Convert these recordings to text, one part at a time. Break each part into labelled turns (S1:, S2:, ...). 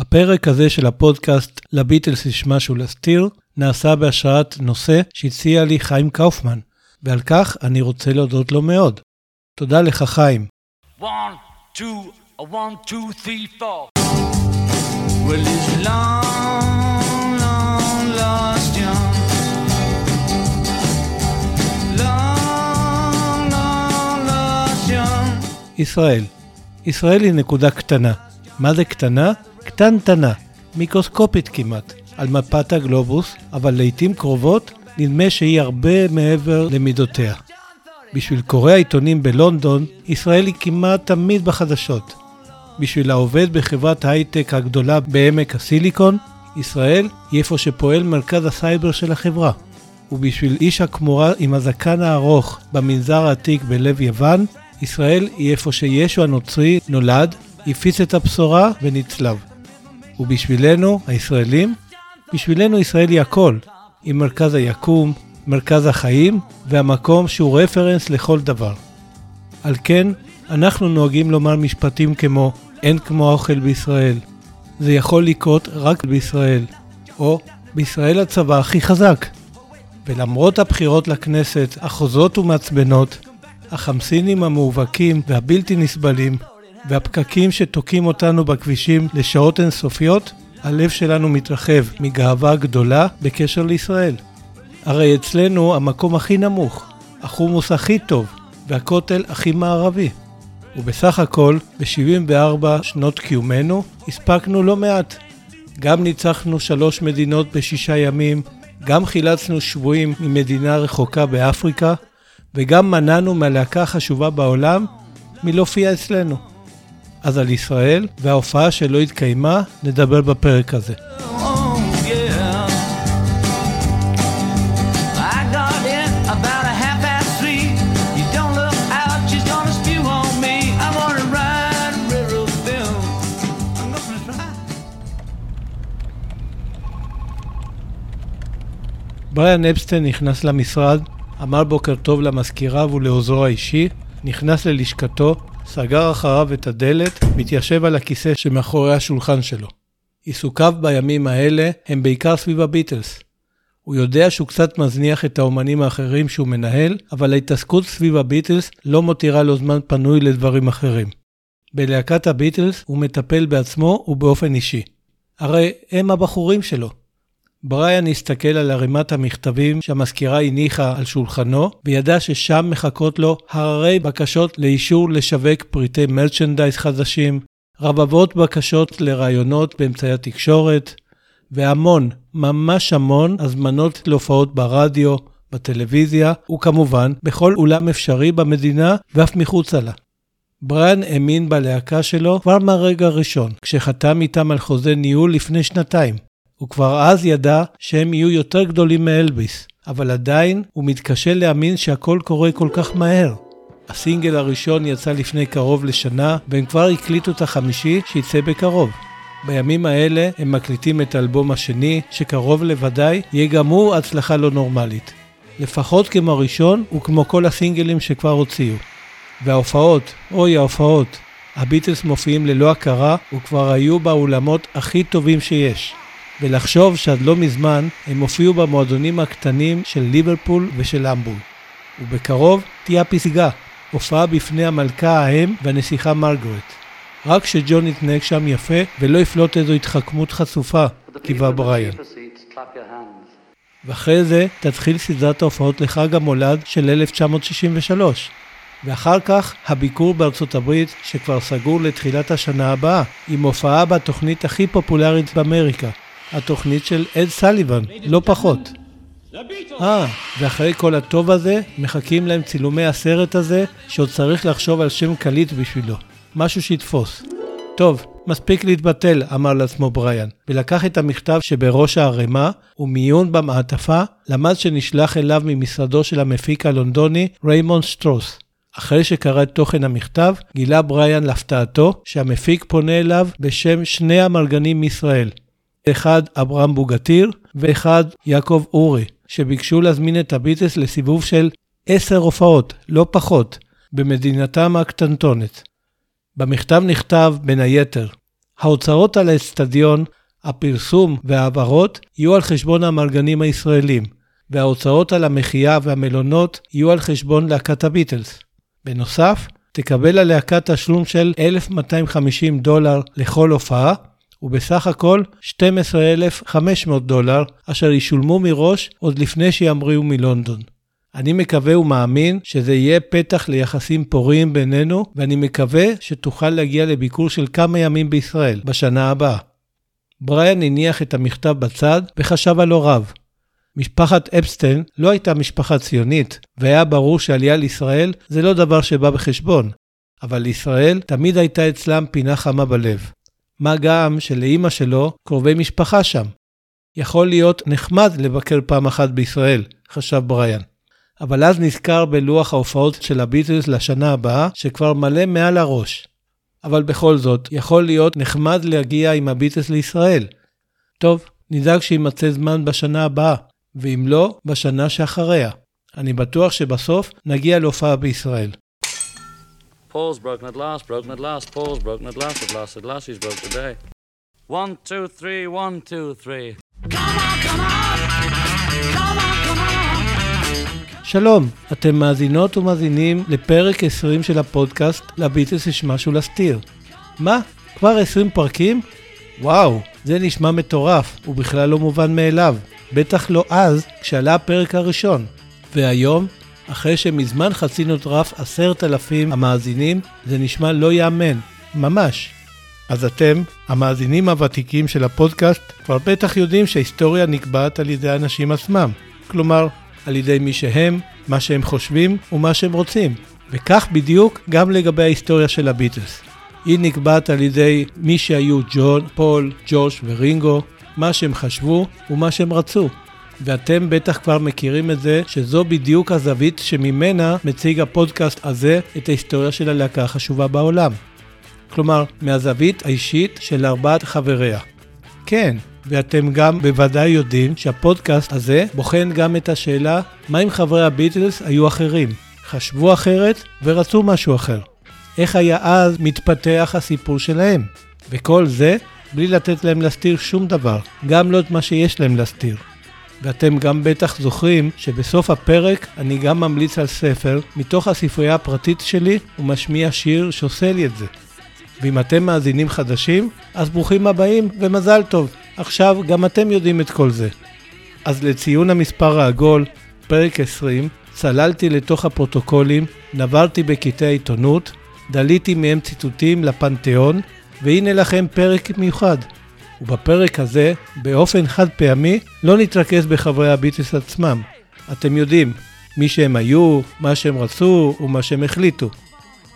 S1: הפרק הזה של הפודקאסט לביטלס יש משהו להסתיר, נעשה בהשראת נושא שהציע לי חיים קאופמן, ועל כך אני רוצה להודות לו מאוד. תודה לך חיים. One, two, one, two, three, four. Well, it's long, long lost young. Long, long lost young. ישראל. ישראל היא נקודה קטנה. מה זה קטנה? קטנטנה, מיקרוסקופית כמעט, על מפת הגלובוס, אבל לעיתים קרובות נדמה שהיא הרבה מעבר למידותיה. בשביל קוראי העיתונים בלונדון, ישראל היא כמעט תמיד בחדשות. בשביל העובד בחברת ההייטק הגדולה בעמק הסיליקון, ישראל היא איפה שפועל מרכז הסייבר של החברה. ובשביל איש הכמורה עם הזקן הארוך במנזר העתיק בלב יוון, ישראל היא איפה שישו הנוצרי נולד, הפיץ את הבשורה ונצלב. ובשבילנו, הישראלים, בשבילנו ישראל היא הכל, היא מרכז היקום, מרכז החיים והמקום שהוא רפרנס לכל דבר. על כן, אנחנו נוהגים לומר משפטים כמו אין כמו האוכל בישראל, זה יכול לקרות רק בישראל, או בישראל הצבא הכי חזק. ולמרות הבחירות לכנסת החוזות ומעצבנות, החמסינים המאובקים והבלתי נסבלים, והפקקים שתוקעים אותנו בכבישים לשעות אינסופיות, הלב שלנו מתרחב מגאווה גדולה בקשר לישראל. הרי אצלנו המקום הכי נמוך, החומוס הכי טוב והכותל הכי מערבי. ובסך הכל, ב-74 שנות קיומנו, הספקנו לא מעט. גם ניצחנו שלוש מדינות בשישה ימים, גם חילצנו שבויים ממדינה רחוקה באפריקה, וגם מנענו מהלהקה החשובה בעולם מלהופיע אצלנו. אז על ישראל וההופעה שלא התקיימה, נדבר בפרק הזה. בריאן אפסטיין נכנס למשרד, אמר בוקר טוב למזכירה ולעוזרו האישי, נכנס ללשכתו סגר אחריו את הדלת, מתיישב על הכיסא שמאחורי השולחן שלו. עיסוקיו בימים האלה הם בעיקר סביב הביטלס. הוא יודע שהוא קצת מזניח את האומנים האחרים שהוא מנהל, אבל ההתעסקות סביב הביטלס לא מותירה לו זמן פנוי לדברים אחרים. בלהקת הביטלס הוא מטפל בעצמו ובאופן אישי. הרי הם הבחורים שלו. בריאן הסתכל על ערימת המכתבים שהמזכירה הניחה על שולחנו, וידע ששם מחכות לו הררי בקשות לאישור לשווק פריטי מרצ'נדייז חדשים, רבבות בקשות לראיונות באמצעי התקשורת, והמון, ממש המון, הזמנות להופעות ברדיו, בטלוויזיה, וכמובן, בכל אולם אפשרי במדינה ואף מחוצה לה. בריאן האמין בלהקה שלו כבר מהרגע הראשון, כשחתם איתם על חוזה ניהול לפני שנתיים. הוא כבר אז ידע שהם יהיו יותר גדולים מאלביס, אבל עדיין הוא מתקשה להאמין שהכל קורה כל כך מהר. הסינגל הראשון יצא לפני קרוב לשנה, והם כבר הקליטו את החמישי שיצא בקרוב. בימים האלה הם מקליטים את האלבום השני, שקרוב לוודאי יהיה גם הוא הצלחה לא נורמלית. לפחות כמו הראשון וכמו כל הסינגלים שכבר הוציאו. וההופעות, אוי ההופעות, הביטלס מופיעים ללא הכרה וכבר היו באולמות הכי טובים שיש. ולחשוב שעד לא מזמן הם הופיעו במועדונים הקטנים של ליברפול ושל המבורג. ובקרוב תהיה הפסגה, הופעה בפני המלכה האם והנסיכה מרגרט. רק שג'ון יתנהג שם יפה ולא יפלוט איזו התחכמות חשופה, קיווה בריאן. ואחרי זה תתחיל סדרת ההופעות לחג המולד של 1963. ואחר כך הביקור בארצות הברית שכבר סגור לתחילת השנה הבאה, עם הופעה בתוכנית הכי פופולרית באמריקה, התוכנית של אד סליבן, לא פחות. אה, ואחרי כל הטוב הזה, מחכים להם צילומי הסרט הזה, שעוד צריך לחשוב על שם קליט בשבילו. משהו שיתפוס. טוב, מספיק להתבטל, אמר לעצמו בריאן, ולקח את המכתב שבראש הערימה, ומיון במעטפה, למד שנשלח אליו ממשרדו של המפיק הלונדוני, ריימונד סטרוס. אחרי שקרא את תוכן המכתב, גילה בריאן להפתעתו שהמפיק פונה אליו בשם שני אמרגנים מישראל, אחד אברהם בוגטיר ואחד יעקב אורי, שביקשו להזמין את הביטלס לסיבוב של עשר הופעות, לא פחות, במדינתם הקטנטונת. במכתב נכתב, בין היתר, ההוצאות על האצטדיון, הפרסום וההעברות יהיו על חשבון המארגנים הישראלים, וההוצאות על המחיה והמלונות יהיו על חשבון להקת הביטלס. בנוסף, תקבל הלהקה תשלום של 1,250 דולר לכל הופעה, ובסך הכל 12,500 דולר, אשר ישולמו מראש עוד לפני שימריאו מלונדון. אני מקווה ומאמין שזה יהיה פתח ליחסים פוריים בינינו, ואני מקווה שתוכל להגיע לביקור של כמה ימים בישראל בשנה הבאה. בריאן הניח את המכתב בצד וחשב עלו רב. משפחת אפסטיין לא הייתה משפחה ציונית, והיה ברור שעלייה לישראל זה לא דבר שבא בחשבון, אבל לישראל תמיד הייתה אצלם פינה חמה בלב. מה גם שלאימא שלו קרובי משפחה שם. יכול להיות נחמד לבקר פעם אחת בישראל, חשב בריאן. אבל אז נזכר בלוח ההופעות של הביטלס לשנה הבאה, שכבר מלא מעל הראש. אבל בכל זאת, יכול להיות נחמד להגיע עם הביטלס לישראל. טוב, נדאג שימצא זמן בשנה הבאה, ואם לא, בשנה שאחריה. אני בטוח שבסוף נגיע להופעה בישראל. Paul's broken at last, broken at last, Paul's broken at last, at last, at last, he's broke today. One, two, three, one, two, three. שלום, אתם מאזינות ומאזינים לפרק 20 של הפודקאסט לביטלס יש משהו להסתיר. מה? כבר 20 פרקים? וואו, זה נשמע מטורף, ובכלל לא מובן מאליו. בטח לא אז, כשעלה הפרק הראשון. והיום, אחרי שמזמן חצינו את רף עשרת אלפים המאזינים, זה נשמע לא ייאמן, ממש. אז אתם, המאזינים הוותיקים של הפודקאסט, כבר בטח יודעים שההיסטוריה נקבעת על ידי האנשים עצמם. כלומר, על ידי מי שהם, מה שהם חושבים ומה שהם רוצים. וכך בדיוק גם לגבי ההיסטוריה של הביטלס. היא נקבעת על ידי מי שהיו ג'ון, פול, ג'וש ורינגו, מה שהם חשבו ומה שהם רצו. ואתם בטח כבר מכירים את זה, שזו בדיוק הזווית שממנה מציג הפודקאסט הזה את ההיסטוריה של הלהקה החשובה בעולם. כלומר, מהזווית האישית של ארבעת חבריה. כן, ואתם גם בוודאי יודעים שהפודקאסט הזה בוחן גם את השאלה מה אם חברי הביטלס היו אחרים, חשבו אחרת ורצו משהו אחר. איך היה אז מתפתח הסיפור שלהם? וכל זה בלי לתת להם להסתיר שום דבר, גם לא את מה שיש להם להסתיר. ואתם גם בטח זוכרים שבסוף הפרק אני גם ממליץ על ספר מתוך הספרייה הפרטית שלי ומשמיע שיר שעושה לי את זה. ואם אתם מאזינים חדשים, אז ברוכים הבאים ומזל טוב. עכשיו גם אתם יודעים את כל זה. אז לציון המספר העגול, פרק 20, צללתי לתוך הפרוטוקולים, נברתי בקטעי העיתונות, דליתי מהם ציטוטים לפנתיאון, והנה לכם פרק מיוחד. ובפרק הזה, באופן חד פעמי, לא נתרכז בחברי הביטלס עצמם. אתם יודעים, מי שהם היו, מה שהם רצו ומה שהם החליטו.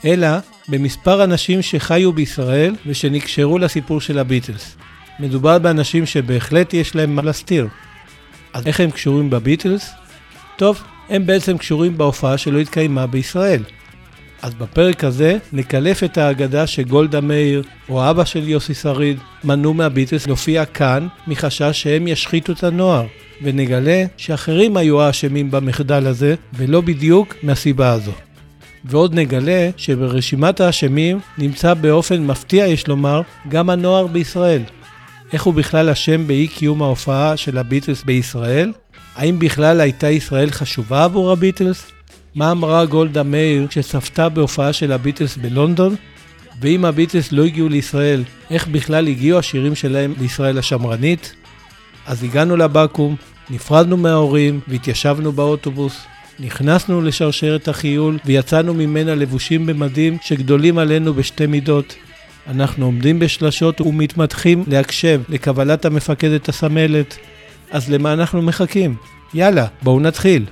S1: אלא במספר אנשים שחיו בישראל ושנקשרו לסיפור של הביטלס. מדובר באנשים שבהחלט יש להם מה להסתיר. אז איך הם קשורים בביטלס? טוב, הם בעצם קשורים בהופעה שלא התקיימה בישראל. אז בפרק הזה נקלף את האגדה שגולדה מאיר או אבא של יוסי שריד מנעו מהביטלס להופיע כאן מחשש שהם ישחיתו את הנוער, ונגלה שאחרים היו האשמים במחדל הזה ולא בדיוק מהסיבה הזו. ועוד נגלה שברשימת האשמים נמצא באופן מפתיע יש לומר גם הנוער בישראל. איך הוא בכלל אשם באי קיום ההופעה של הביטלס בישראל? האם בכלל הייתה ישראל חשובה עבור הביטלס? מה אמרה גולדה מאיר כשצפתה בהופעה של הביטלס בלונדון? ואם הביטלס לא הגיעו לישראל, איך בכלל הגיעו השירים שלהם לישראל השמרנית? אז הגענו לבקו"ם, נפרדנו מההורים והתיישבנו באוטובוס. נכנסנו לשרשרת החיול ויצאנו ממנה לבושים במדים שגדולים עלינו בשתי מידות. אנחנו עומדים בשלשות ומתמתחים להקשב לקבלת המפקדת הסמלת. אז למה אנחנו מחכים? יאללה, בואו נתחיל.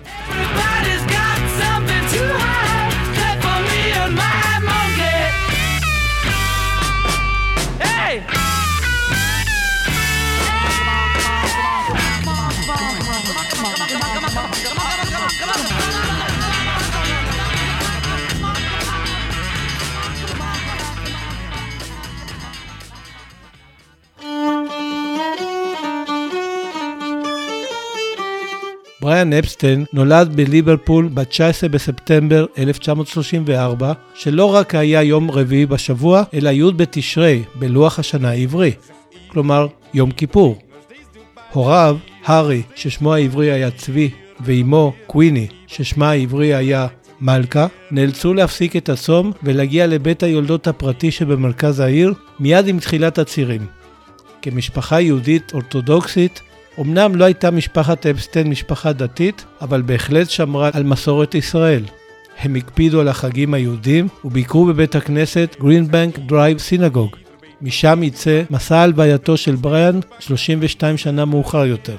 S1: בריאן אפסטיין נולד בליברפול ב-19 בספטמבר 1934, שלא רק היה יום רביעי בשבוע, אלא י' בתשרי בלוח השנה העברי, כלומר יום כיפור. הוריו, הארי, ששמו העברי היה צבי, ואימו, קוויני, ששמה העברי היה מלכה, נאלצו להפסיק את הצום ולהגיע לבית היולדות הפרטי שבמרכז העיר מיד עם תחילת הצירים. כמשפחה יהודית אורתודוקסית, אמנם לא הייתה משפחת אפסטיין משפחה דתית, אבל בהחלט שמרה על מסורת ישראל. הם הקפידו על החגים היהודים וביקרו בבית הכנסת Greenbank Drive Synagogue. משם יצא מסע הלווייתו של בריאן 32 שנה מאוחר יותר.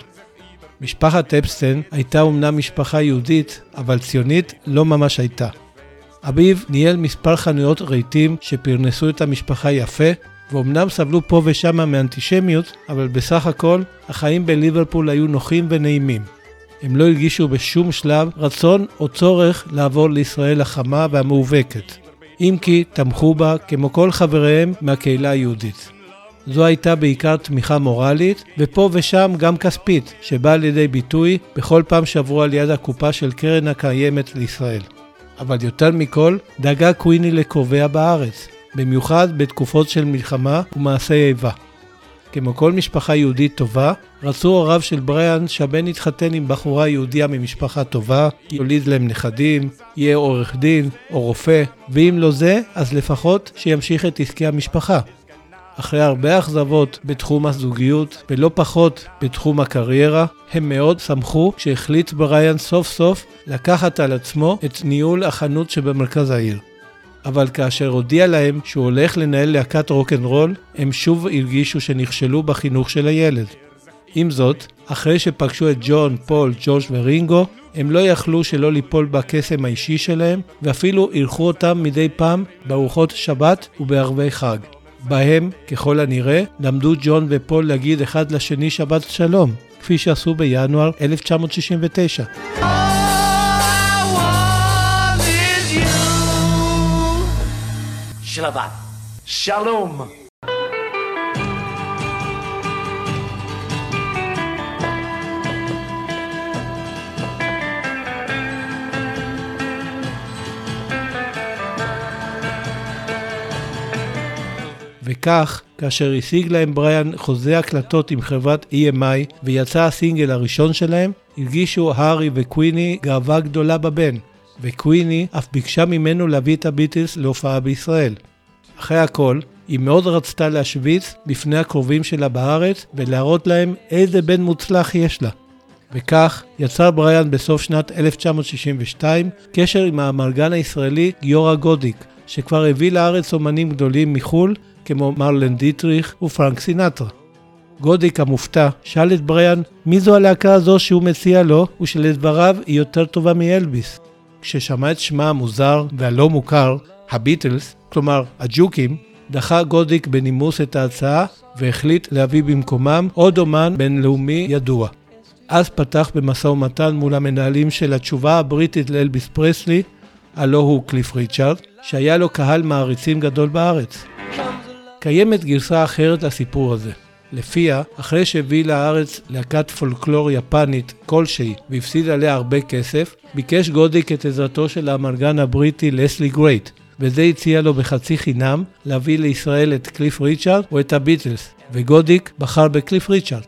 S1: משפחת אפסטיין הייתה אומנם משפחה יהודית, אבל ציונית לא ממש הייתה. אביו ניהל מספר חנויות רהיטים שפרנסו את המשפחה יפה, ואומנם סבלו פה ושם מאנטישמיות, אבל בסך הכל החיים בליברפול היו נוחים ונעימים. הם לא הרגישו בשום שלב רצון או צורך לעבור לישראל החמה והמאובקת, אם כי תמכו בה כמו כל חבריהם מהקהילה היהודית. זו הייתה בעיקר תמיכה מורלית, ופה ושם גם כספית, שבאה לידי ביטוי בכל פעם שעברו על יד הקופה של קרן הקיימת לישראל. אבל יותר מכל, דאגה קוויני לקובע בארץ, במיוחד בתקופות של מלחמה ומעשי איבה. כמו כל משפחה יהודית טובה, רצו הוריו של בריאן שהבן יתחתן עם בחורה יהודיה ממשפחה טובה, יוליד להם נכדים, יהיה עורך דין או רופא, ואם לא זה, אז לפחות שימשיך את עסקי המשפחה. אחרי הרבה אכזבות בתחום הזוגיות ולא פחות בתחום הקריירה, הם מאוד שמחו כשהחליט בריאן סוף סוף לקחת על עצמו את ניהול החנות שבמרכז העיר. אבל כאשר הודיע להם שהוא הולך לנהל להקת רוקנרול, הם שוב הרגישו שנכשלו בחינוך של הילד. עם זאת, אחרי שפגשו את ג'ון, פול, ג'וש ורינגו, הם לא יכלו שלא ליפול בקסם האישי שלהם, ואפילו אירחו אותם מדי פעם בארוחות שבת ובערבי חג. בהם, ככל הנראה, למדו ג'ון ופול להגיד אחד לשני שבת שלום, כפי שעשו בינואר 1969.
S2: שלווה. שלום.
S1: וכך, כאשר השיג להם בריאן חוזה הקלטות עם חברת EMI ויצא הסינגל הראשון שלהם, הרגישו הארי וקוויני גאווה גדולה בבן, וקוויני אף ביקשה ממנו להביא את הביטלס להופעה בישראל. אחרי הכל, היא מאוד רצתה להשוויץ בפני הקרובים שלה בארץ ולהראות להם איזה בן מוצלח יש לה. וכך יצר בריאן בסוף שנת 1962 קשר עם האמרגן הישראלי גיורא גודיק, שכבר הביא לארץ אומנים גדולים מחו"ל כמו מרלן דיטריך ופרנק סינטרה. גודיק המופתע שאל את בריאן מי זו הלהקה הזו שהוא מציע לו ושלדבריו היא יותר טובה מאלביס. כששמע את שמה המוזר והלא מוכר, הביטלס, כלומר הג'וקים, דחה גודיק בנימוס את ההצעה והחליט להביא במקומם עוד אומן בינלאומי ידוע. אז פתח במשא ומתן מול המנהלים של התשובה הבריטית לאלביס פרסלי, הלא הוא קליף ריצ'ארד, שהיה לו קהל מעריצים גדול בארץ. קיימת גרסה אחרת לסיפור הזה. לפיה, אחרי שהביא לארץ להקת פולקלור יפנית כלשהי והפסיד עליה הרבה כסף, ביקש גודיק את עזרתו של האמרגן הבריטי לסלי גרייט, וזה הציע לו בחצי חינם להביא לישראל את קליף ריצ'ארד או את הביטלס, וגודיק בחר בקליף ריצ'ארד.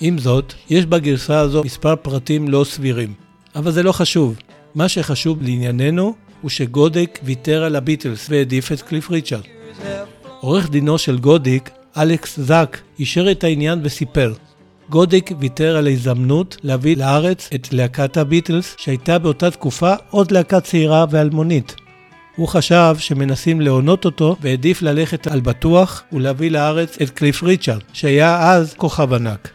S1: עם זאת, יש בגרסה הזו מספר פרטים לא סבירים. אבל זה לא חשוב. מה שחשוב לענייננו הוא שגודיק ויתר על הביטלס והעדיף את קליף ריצ'ארד. עורך דינו של גודיק, אלכס זאק, אישר את העניין וסיפר גודיק ויתר על ההזדמנות להביא לארץ את להקת הביטלס, שהייתה באותה תקופה עוד להקה צעירה ואלמונית. הוא חשב שמנסים להונות אותו והעדיף ללכת על בטוח ולהביא לארץ את קליף ריצ'רד, שהיה אז כוכב ענק.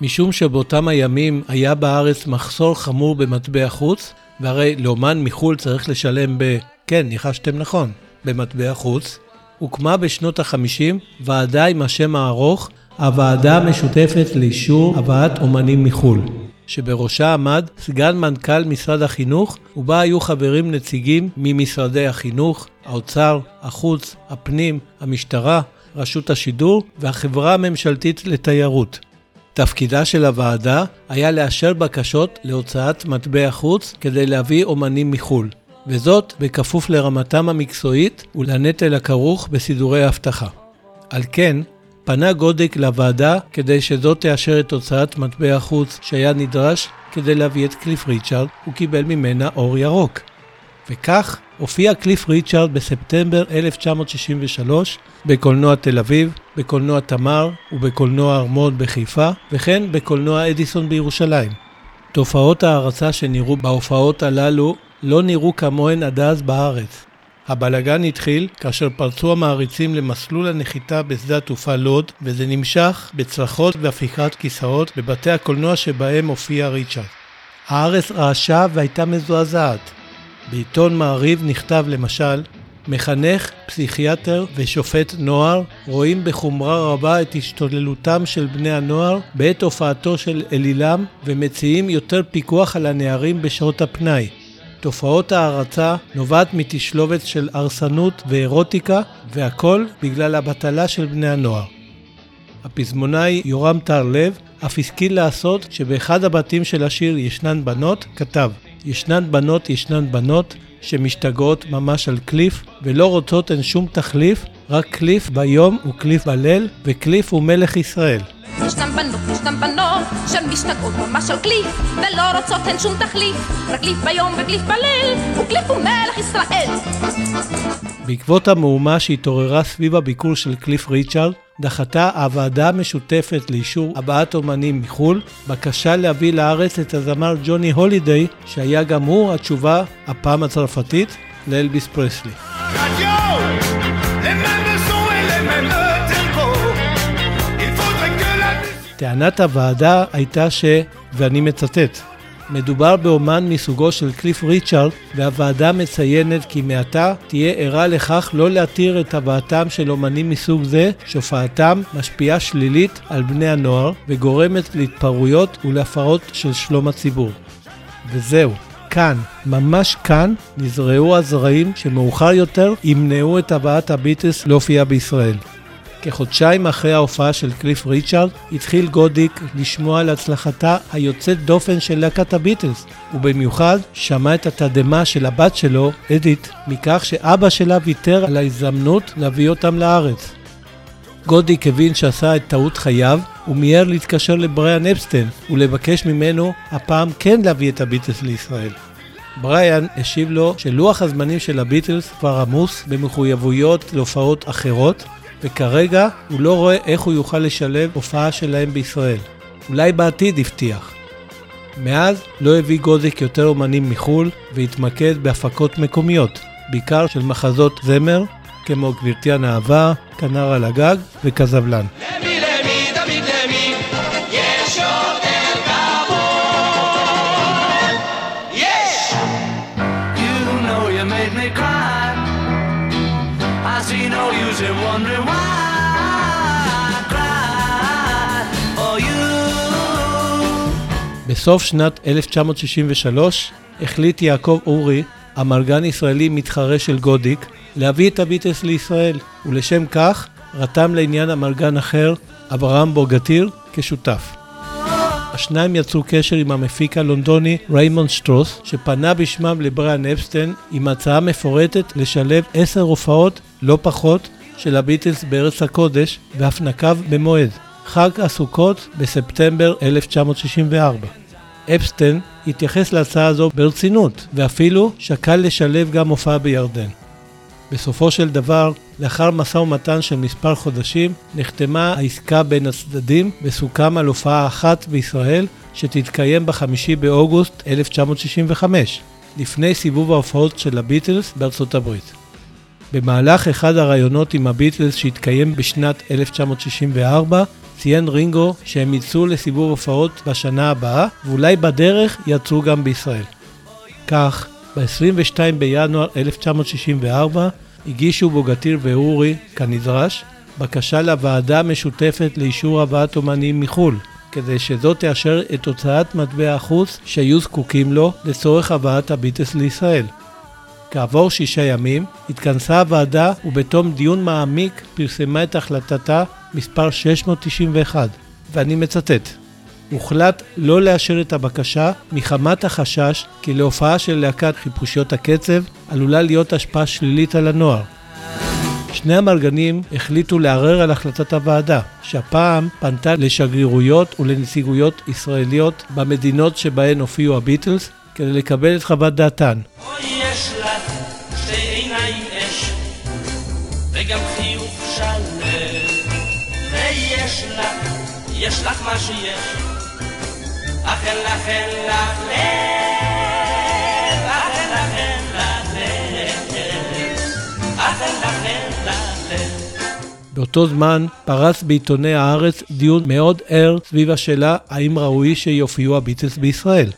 S1: משום שבאותם הימים היה בארץ מחסור חמור במטבע חוץ, והרי לאומן מחו"ל צריך לשלם ב... כן, ניחשתם נכון, במטבע חוץ, הוקמה בשנות ה-50 ועדה עם השם הארוך, הוועדה המשותפת לאישור הבאת אומנים מחו"ל, שבראשה עמד סגן מנכ"ל משרד החינוך, ובה היו חברים נציגים ממשרדי החינוך, האוצר, החוץ, הפנים, המשטרה, רשות השידור והחברה הממשלתית לתיירות. תפקידה של הוועדה היה לאשר בקשות להוצאת מטבע חוץ כדי להביא אומנים מחו"ל, וזאת בכפוף לרמתם המקצועית ולנטל הכרוך בסידורי האבטחה. על כן, פנה גודיק לוועדה כדי שזאת תאשר את הוצאת מטבע חוץ שהיה נדרש כדי להביא את קליף ריצ'ארד, הוא קיבל ממנה אור ירוק. וכך הופיע קליף ריצ'ארד בספטמבר 1963 בקולנוע תל אביב, בקולנוע תמר ובקולנוע ארמון בחיפה, וכן בקולנוע אדיסון בירושלים. תופעות ההערצה שנראו בהופעות הללו לא נראו כמוהן עד אז בארץ. הבלגן התחיל כאשר פרצו המעריצים למסלול הנחיתה בשדה התעופה לוד, וזה נמשך בצרחות והפיכת כיסאות בבתי הקולנוע שבהם הופיע ריצ'רד. הארץ רעשה והייתה מזועזעת. בעיתון מעריב נכתב למשל, מחנך, פסיכיאטר ושופט נוער רואים בחומרה רבה את השתוללותם של בני הנוער בעת הופעתו של אלילם ומציעים יותר פיקוח על הנערים בשעות הפנאי. תופעות ההערצה נובעת מתשלובת של הרסנות ואירוטיקה, והכל בגלל הבטלה של בני הנוער. הפזמונאי יורם טהרלב אף השכיל לעשות שבאחד הבתים של השיר ישנן בנות, כתב ישנן בנות, ישנן בנות, שמשתגעות ממש על קליף, ולא רוצות אין שום תחליף, רק קליף ביום וקליף בליל, וקליף הוא מלך ישראל.
S3: ישנן בנות, ישנן בנות, שמשתגעות ממש על קליף, ולא רוצות הן שום תחליף, רק קליף ביום וקליף בליל, וקליף הוא מלך ישראל.
S1: בעקבות המהומה שהתעוררה סביב הביקור של קליף ריצ'ארד, דחתה הוועדה המשותפת לאישור הבאת אומנים מחו"ל, בקשה להביא לארץ את הזמר ג'וני הולידיי, שהיה גם הוא התשובה, הפעם הצרפתית, לאלביס פרסלי. טענת הוועדה הייתה ש, ואני מצטט, מדובר באומן מסוגו של קליף ריצ'ארד, והוועדה מציינת כי מעתה תהיה ערה לכך לא להתיר את הבאתם של אומנים מסוג זה, שהופעתם משפיעה שלילית על בני הנוער, וגורמת להתפרעויות ולהפרות של שלום הציבור. וזהו, כאן, ממש כאן, נזרעו הזרעים שמאוחר יותר ימנעו את הבאת הביטלס להופיע בישראל. כחודשיים אחרי ההופעה של קליף ריצ'ארד, התחיל גודיק לשמוע על הצלחתה היוצאת דופן של להקת הביטלס, ובמיוחד שמע את התדהמה של הבת שלו, אדית, מכך שאבא שלה ויתר על ההזדמנות להביא אותם לארץ. גודיק הבין שעשה את טעות חייו, ומיהר להתקשר לבריאן אפסטיין ולבקש ממנו הפעם כן להביא את הביטלס לישראל. בריאן השיב לו שלוח הזמנים של הביטלס כבר עמוס במחויבויות להופעות אחרות, וכרגע הוא לא רואה איך הוא יוכל לשלב הופעה שלהם בישראל. אולי בעתיד הבטיח. מאז לא הביא גוזיק יותר אומנים מחו"ל והתמקד בהפקות מקומיות, בעיקר של מחזות זמר, כמו גברתי הנאווה, כנר על הגג וכזבלן. בסוף שנת 1963 החליט יעקב אורי, אמרגן ישראלי מתחרה של גודיק, להביא את הביטלס לישראל, ולשם כך רתם לעניין אמרגן אחר, אברהם בוגטיר, כשותף. השניים יצרו קשר עם המפיק הלונדוני ריימונד שטרוס, שפנה בשמם לבריאן אפסטיין עם הצעה מפורטת לשלב עשר הופעות, לא פחות, של הביטלס בארץ הקודש, נקב במועד, חג הסוכות בספטמבר 1964. אפסטיין התייחס להצעה הזו ברצינות, ואפילו שקל לשלב גם הופעה בירדן. בסופו של דבר, לאחר משא ומתן של מספר חודשים, נחתמה העסקה בין הצדדים וסוכם על הופעה אחת בישראל שתתקיים בחמישי באוגוסט 1965, לפני סיבוב ההופעות של הביטלס בארצות הברית. במהלך אחד הראיונות עם הביטלס שהתקיים בשנת 1964, ציין רינגו שהם יצאו לסיבוב הופעות בשנה הבאה, ואולי בדרך יצאו גם בישראל. כך, ב-22 בינואר 1964 הגישו בוגטיר ואורי, כנדרש, בקשה לוועדה המשותפת לאישור הבאת אומנים מחו"ל, כדי שזאת תאשר את הוצאת מטבע החוץ שהיו זקוקים לו לצורך הבאת הביטס לישראל. כעבור שישה ימים התכנסה הוועדה ובתום דיון מעמיק פרסמה את החלטתה מספר 691, ואני מצטט: הוחלט לא לאשר את הבקשה מחמת החשש כי להופעה של להקת חיפושיות הקצב עלולה להיות השפעה שלילית על הנוער. שני המרגנים החליטו לערער על החלטת הוועדה, שהפעם פנתה לשגרירויות ולנציגויות ישראליות במדינות שבהן הופיעו הביטלס, כדי לקבל את חוות דעתן.
S4: יש לך לך, יש לך מה שיש, אך אין לך אין לך לב, אך אין לך אין לך לב, אך אין לך אין לך לב.
S1: באותו זמן פרץ בעיתוני הארץ דיון מאוד ער סביב השאלה האם ראוי שיופיעו הביטלס בישראל.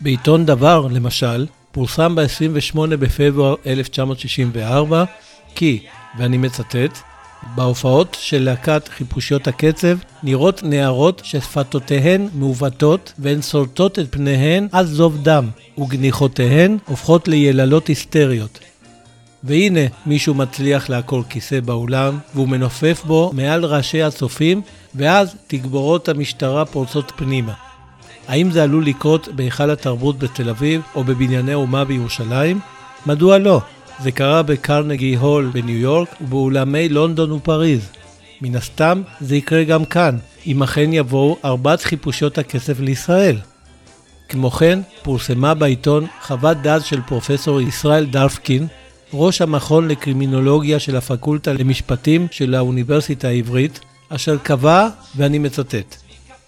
S1: בעיתון דבר, למשל, פורסם ב-28 בפברואר 1964 כי, ואני מצטט, בהופעות של להקת חיפושיות הקצב נראות נערות ששפתותיהן מעוותות והן סולטות את פניהן עד זוב דם, וגניחותיהן הופכות ליללות היסטריות. והנה מישהו מצליח לעקור כיסא באולם, והוא מנופף בו מעל ראשי הצופים, ואז תגבורות המשטרה פורצות פנימה. האם זה עלול לקרות בהיכל התרבות בתל אביב או בבנייני אומה בירושלים? מדוע לא? זה קרה בקרנגי הול בניו יורק ובאולמי לונדון ופריז. מן הסתם זה יקרה גם כאן, אם אכן יבואו ארבעת חיפושיות הכסף לישראל. כמו כן, פורסמה בעיתון חוות דעת של פרופסור ישראל דרפקין, ראש המכון לקרימינולוגיה של הפקולטה למשפטים של האוניברסיטה העברית, אשר קבע, ואני מצטט: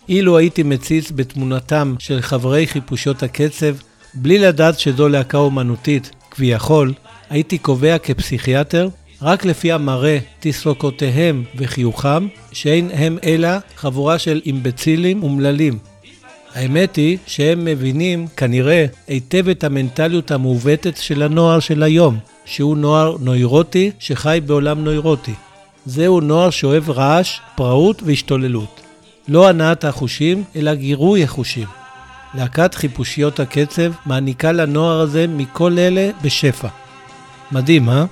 S1: אילו הייתי מציץ בתמונתם של חברי חיפושיות הקצב, בלי לדעת שזו להקה אומנותית, כביכול, הייתי קובע כפסיכיאטר, רק לפי המראה, תסרוקותיהם וחיוכם, שאין הם אלא חבורה של אימבצילים אומללים. האמת היא שהם מבינים, כנראה, היטב את המנטליות המעוותת של הנוער של היום, שהוא נוער נוירוטי שחי בעולם נוירוטי. זהו נוער שאוהב רעש, פראות והשתוללות. לא הנעת החושים, אלא גירוי החושים. להקת חיפושיות הקצב מעניקה לנוער הזה מכל אלה בשפע. מדהים, אה?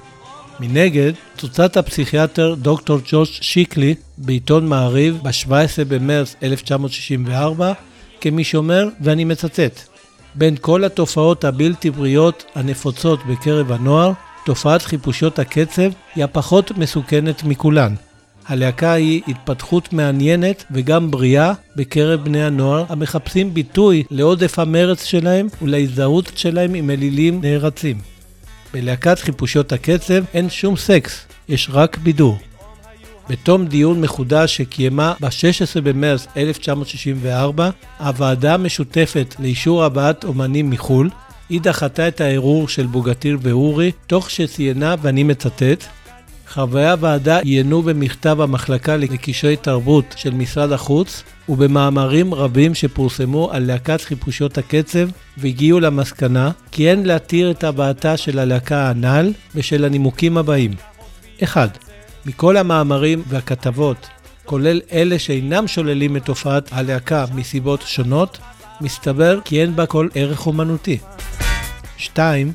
S1: מנגד, צוצת הפסיכיאטר דוקטור ג'וש שיקלי בעיתון מעריב ב-17 במרץ 1964 כמי שאומר, ואני מצטט: בין כל התופעות הבלתי בריאות הנפוצות בקרב הנוער, תופעת חיפושיות הקצב היא הפחות מסוכנת מכולן. הלהקה היא התפתחות מעניינת וגם בריאה בקרב בני הנוער המחפשים ביטוי לעודף המרץ שלהם ולהזדהות שלהם עם אלילים נערצים. בלהקת חיפושיות הקצב אין שום סקס, יש רק בידור. בתום דיון מחודש שקיימה ב-16 במרץ 1964, הוועדה המשותפת לאישור הבאת אומנים מחו"ל, היא דחתה את הערעור של בוגטיר ואורי, תוך שציינה, ואני מצטט, חברי הוועדה עיינו במכתב המחלקה לקשרי תרבות של משרד החוץ ובמאמרים רבים שפורסמו על להקת חיפושיות הקצב והגיעו למסקנה כי אין להתיר את הבאתה של הלהקה הנ"ל בשל הנימוקים הבאים 1. מכל המאמרים והכתבות, כולל אלה שאינם שוללים את תופעת הלהקה מסיבות שונות, מסתבר כי אין בה כל ערך אומנותי. 2.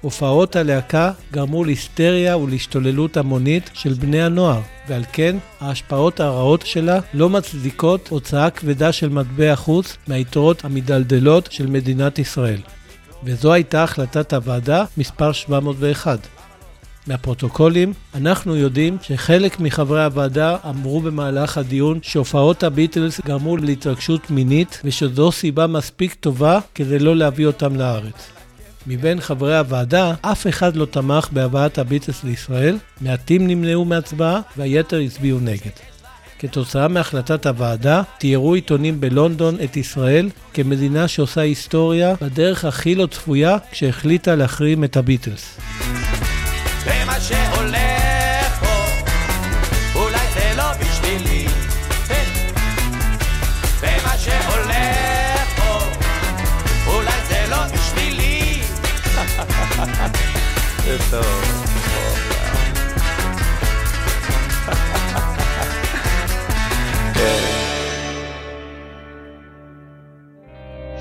S1: הופעות הלהקה גרמו להיסטריה ולהשתוללות המונית של בני הנוער, ועל כן ההשפעות הרעות שלה לא מצדיקות הוצאה כבדה של מטבע חוץ מהיתרות המדלדלות של מדינת ישראל. וזו הייתה החלטת הוועדה מספר 701. מהפרוטוקולים, אנחנו יודעים שחלק מחברי הוועדה אמרו במהלך הדיון שהופעות הביטלס גרמו להתרגשות מינית ושזו סיבה מספיק טובה כדי לא להביא אותם לארץ. מבין חברי הוועדה, אף אחד לא תמך בהבאת הביטלס לישראל, מעטים נמנעו מהצבעה והיתר הצביעו נגד. כתוצאה מהחלטת הוועדה, תיארו עיתונים בלונדון את ישראל כמדינה שעושה היסטוריה בדרך הכי לא צפויה כשהחליטה להחרים את הביטלס.
S4: ומה שהולך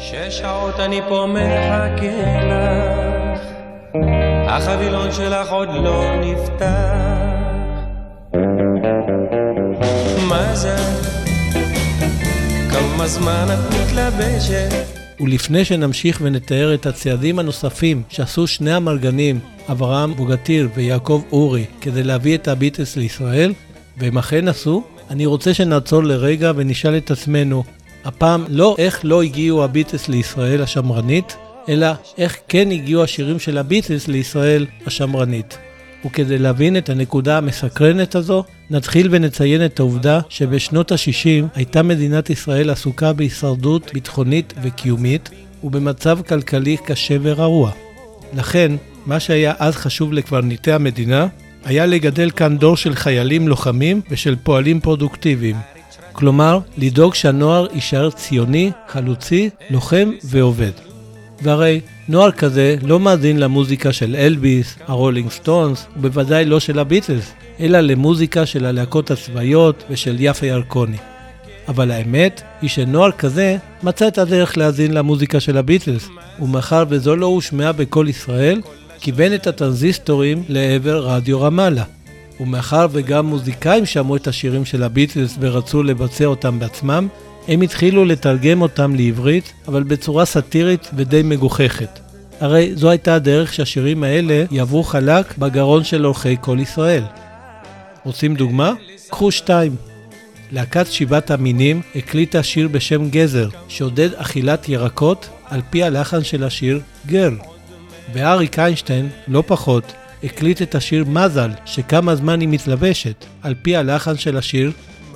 S5: שש שעות אני פה מחכה לך, החבילון שלך עוד לא נפתח. מזל, כמה זמן את מתלבשת?
S1: ולפני שנמשיך ונתאר את הצעדים הנוספים שעשו שני המרגנים, אברהם בוגטיר ויעקב אורי, כדי להביא את הביטלס לישראל, והם אכן עשו, אני רוצה שנעצור לרגע ונשאל את עצמנו, הפעם לא איך לא הגיעו הביטלס לישראל השמרנית, אלא איך כן הגיעו השירים של הביטלס לישראל השמרנית. וכדי להבין את הנקודה המסקרנת הזו, נתחיל ונציין את העובדה שבשנות ה-60 הייתה מדינת ישראל עסוקה בהישרדות ביטחונית וקיומית, ובמצב כלכלי קשה ורעוע. לכן, מה שהיה אז חשוב לקברניטי המדינה, היה לגדל כאן דור של חיילים לוחמים ושל פועלים פרודוקטיביים. כלומר, לדאוג שהנוער יישאר ציוני, חלוצי, לוחם ועובד. והרי נוער כזה לא מאזין למוזיקה של אלביס, הרולינג סטונס, ובוודאי לא של הביטלס, אלא למוזיקה של הלהקות הצבאיות ושל יפה ירקוני. אבל האמת היא שנוער כזה מצא את הדרך להאזין למוזיקה של הביטלס, ומאחר וזו לא הושמעה בקול ישראל, כיוון את הטרנזיסטורים לעבר רדיו רמאללה. ומאחר וגם מוזיקאים שמעו את השירים של הביטלס ורצו לבצע אותם בעצמם, הם התחילו לתרגם אותם לעברית, אבל בצורה סאטירית ודי מגוחכת. הרי זו הייתה הדרך שהשירים האלה יעברו חלק בגרון של אורחי כל ישראל. רוצים דוגמה? קחו שתיים. להקת שבעת המינים הקליטה שיר בשם גזר, שעודד אכילת ירקות על פי הלחן של השיר גרל. ואריק איינשטיין, לא פחות, הקליט את השיר מזל, שכמה זמן היא מתלבשת, על פי הלחן של השיר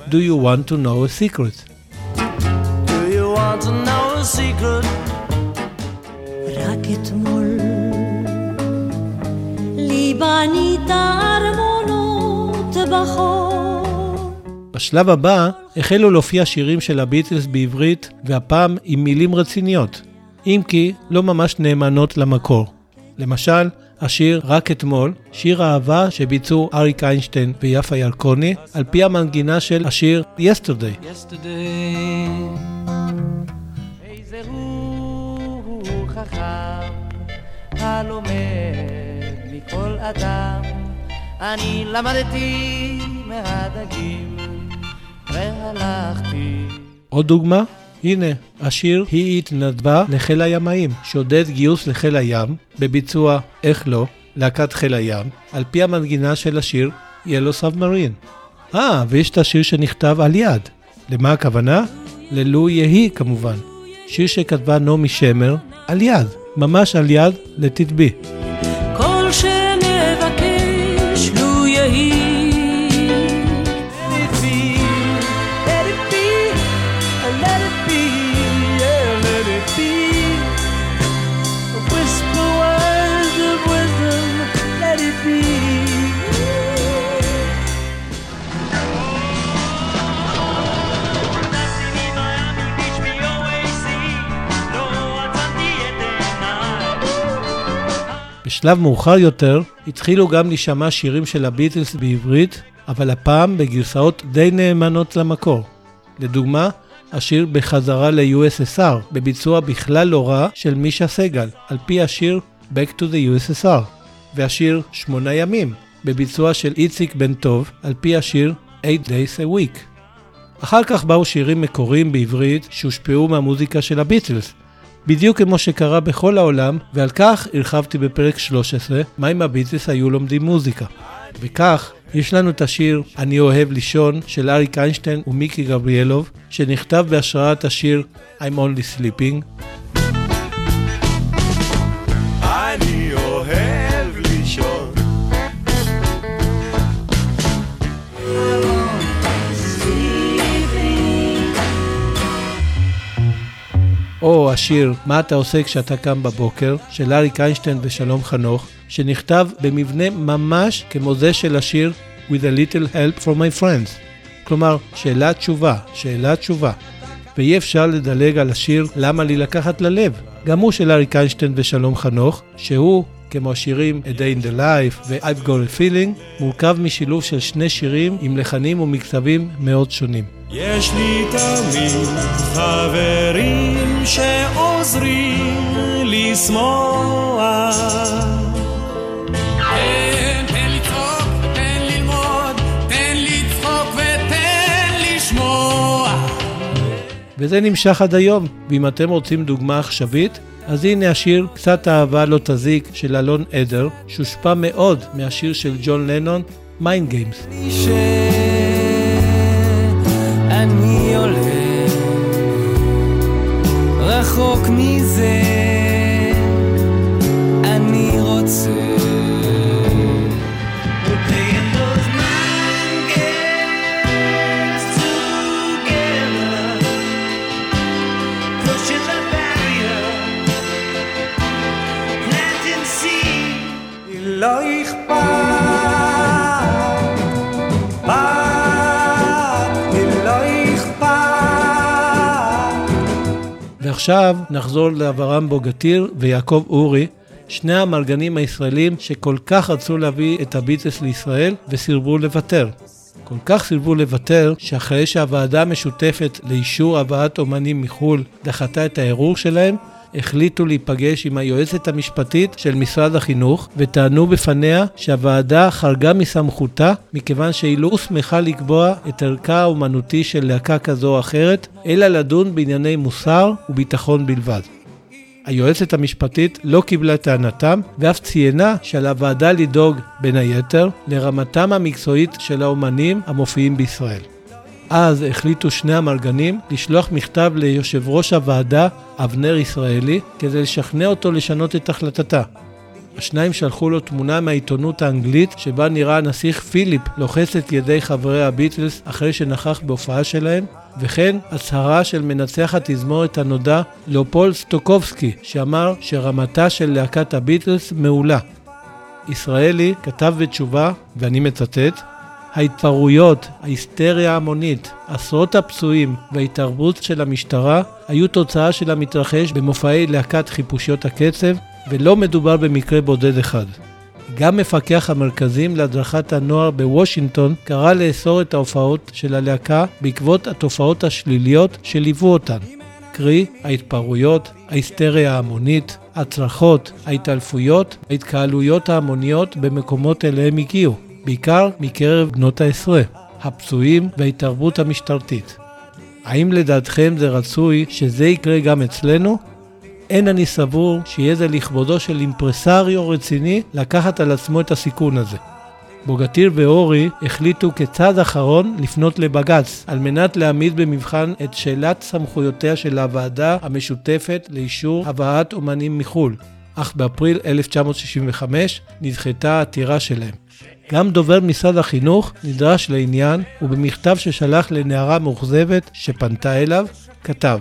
S1: Do you want to know a secret?
S6: Do you want to know a secret?
S7: רק אתמול לי בנית ארמונות בחור.
S1: בשלב הבא החלו להופיע שירים של הביטלס בעברית, והפעם עם מילים רציניות, אם כי לא ממש נאמנות למקור. למשל, השיר "רק אתמול", שיר אהבה שביצעו אריק איינשטיין ויפה ירקוני, על פי המנגינה של השיר "Yesterday".
S6: yesterday. איזה הוא חכם, הלומד מכל אדם. אני למדתי מהדגים, והלכתי.
S1: עוד דוגמה? הנה, השיר "היא התנדבה לחיל הימאים", שעודד גיוס לחיל הים, בביצוע "איך לא", להקת חיל הים, על פי המנגינה של השיר "Yellow Submarine". אה, ויש את השיר שנכתב על יד. למה הכוונה? ללו יהי כמובן. שיר שכתבה נעמי שמר על יד, ממש על יד לתדבי. בשלב מאוחר יותר התחילו גם להישמע שירים של הביטלס בעברית, אבל הפעם בגרסאות די נאמנות למקור. לדוגמה, השיר בחזרה ל-USSR, בביצוע בכלל לא רע של מישה סגל, על פי השיר Back to the USSR, והשיר שמונה ימים, בביצוע של איציק בן טוב, על פי השיר 8 Days a Week. אחר כך באו שירים מקוריים בעברית שהושפעו מהמוזיקה של הביטלס, בדיוק כמו שקרה בכל העולם, ועל כך הרחבתי בפרק 13, מה אם הביטלס היו לומדים מוזיקה. וכך, יש לנו את השיר "אני אוהב לישון" של אריק איינשטיין ומיקי גבריאלוב, שנכתב בהשראת השיר I'm Only Sleeping,
S8: אני אוהב
S1: או השיר "מה אתה עושה כשאתה קם בבוקר" של אריק איינשטיין ושלום חנוך, שנכתב במבנה ממש כמו זה של השיר With a little help from my friends. כלומר, שאלה תשובה, שאלה תשובה. ואי אפשר לדלג על השיר "למה לי לקחת ללב", גם הוא של אריק איינשטיין ושלום חנוך, שהוא, כמו השירים A Day in the Life ו-I've Got a Feeling, מורכב משילוב של שני שירים עם לחנים ומקצבים מאוד שונים.
S8: יש לי תמיד חברים שעוזרים לשמוח.
S1: וזה נמשך עד היום. ואם אתם רוצים דוגמה עכשווית, אז הנה השיר "קצת אהבה לא תזיק" של אלון עדר, שהושפע מאוד מהשיר של ג'ון לנון, מיינד גיימס.
S5: רחוק מזה
S1: ועכשיו נחזור לאברהם בוגטיר ויעקב אורי, שני המלגנים הישראלים שכל כך רצו להביא את הביטלס לישראל וסירבו לוותר. כל כך סירבו לוותר, שאחרי שהוועדה המשותפת לאישור הבאת אומנים מחו"ל דחתה את הערעור שלהם, החליטו להיפגש עם היועצת המשפטית של משרד החינוך וטענו בפניה שהוועדה חרגה מסמכותה מכיוון שהיא לא הוסמכה לקבוע את ערכה האומנותי של להקה כזו או אחרת, אלא לדון בענייני מוסר וביטחון בלבד. היועצת המשפטית לא קיבלה טענתם ואף ציינה שעל הוועדה לדאוג, בין היתר, לרמתם המקצועית של האומנים המופיעים בישראל. אז החליטו שני המלגנים לשלוח מכתב ליושב ראש הוועדה, אבנר ישראלי, כדי לשכנע אותו לשנות את החלטתה. השניים שלחו לו תמונה מהעיתונות האנגלית שבה נראה הנסיך פיליפ לוחץ את ידי חברי הביטלס אחרי שנכח בהופעה שלהם, וכן הצהרה של מנצח התזמורת הנודע לאופול סטוקובסקי, שאמר שרמתה של להקת הביטלס מעולה. ישראלי כתב בתשובה, ואני מצטט, ההתפרעויות, ההיסטריה ההמונית, עשרות הפצועים וההתערבות של המשטרה היו תוצאה של המתרחש במופעי להקת חיפושיות הקצב, ולא מדובר במקרה בודד אחד. גם מפקח המרכזים להדרכת הנוער בוושינגטון קרא לאסור את ההופעות של הלהקה בעקבות התופעות השליליות שליוו אותן. קרי, ההתפרעויות, ההיסטריה ההמונית, הצרחות, ההתעלפויות, ההתקהלויות ההמוניות במקומות אליהם הגיעו, בעיקר מקרב בנות העשרה, הפצועים וההתערבות המשטרתית. האם לדעתכם זה רצוי שזה יקרה גם אצלנו? אין אני סבור שיהיה זה לכבודו של אימפרסריו רציני לקחת על עצמו את הסיכון הזה. בוגטיר ואורי החליטו כצעד אחרון לפנות לבג"ץ על מנת להעמיד במבחן את שאלת סמכויותיה של הוועדה המשותפת לאישור הבאת אומנים מחו"ל, אך באפריל 1965 נדחתה העתירה שלהם. גם דובר משרד החינוך נדרש לעניין, ובמכתב ששלח לנערה מאוכזבת שפנתה אליו, כתב,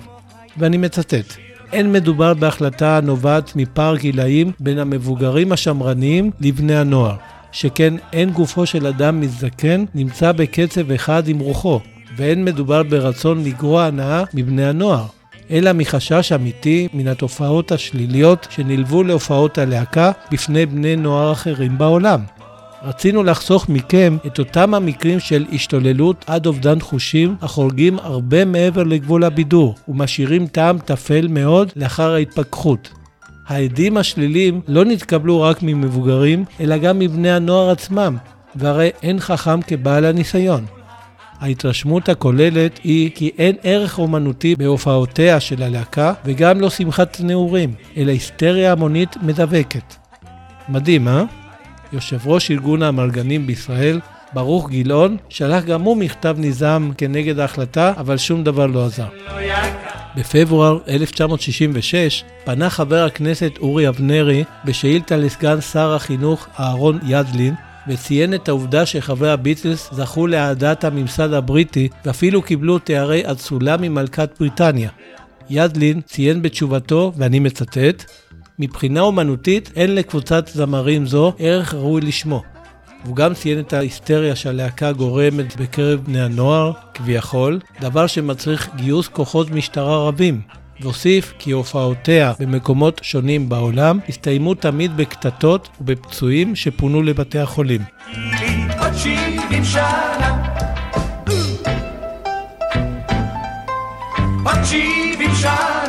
S1: ואני מצטט: אין מדובר בהחלטה הנובעת מפער גילאים בין המבוגרים השמרניים לבני הנוער, שכן אין גופו של אדם מזדקן נמצא בקצב אחד עם רוחו, ואין מדובר ברצון לגרוע הנאה מבני הנוער, אלא מחשש אמיתי מן התופעות השליליות שנלוו להופעות הלהקה בפני בני נוער אחרים בעולם. רצינו לחסוך מכם את אותם המקרים של השתוללות עד אובדן חושים החורגים הרבה מעבר לגבול הבידור ומשאירים טעם טפל מאוד לאחר ההתפכחות. העדים השלילים לא נתקבלו רק ממבוגרים, אלא גם מבני הנוער עצמם, והרי אין חכם כבעל הניסיון. ההתרשמות הכוללת היא כי אין ערך אומנותי בהופעותיה של הלהקה, וגם לא שמחת נעורים, אלא היסטריה המונית מדבקת. מדהים, אה? יושב ראש ארגון האמרגנים בישראל, ברוך גילאון, שלח גם הוא מכתב נזעם כנגד ההחלטה, אבל שום דבר לא עזר. בפברואר 1966 פנה חבר הכנסת אורי אבנרי בשאילתה לסגן שר החינוך אהרון ידלין וציין את העובדה שחברי הביטלס זכו לאהדת הממסד הבריטי ואפילו קיבלו תארי אצולה ממלכת בריטניה. ידלין ציין בתשובתו, ואני מצטט, מבחינה אומנותית אין לקבוצת זמרים זו ערך ראוי לשמו. הוא גם ציין את ההיסטריה שהלהקה גורמת בקרב בני הנוער, כביכול, דבר שמצריך גיוס כוחות משטרה רבים. והוסיף כי הופעותיה במקומות שונים בעולם הסתיימו תמיד בקטטות ובפצועים שפונו לבתי החולים.
S2: עוד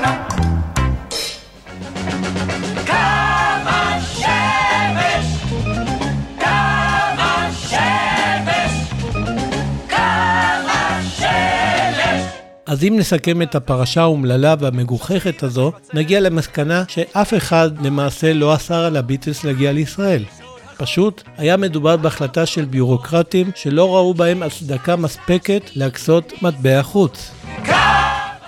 S1: אז אם נסכם את הפרשה האומללה והמגוחכת הזו, נגיע למסקנה שאף אחד למעשה לא אסר על הביטלס להגיע לישראל. פשוט היה מדובר בהחלטה של ביורוקרטים שלא ראו בהם הצדקה מספקת להקצות מטבע חוץ.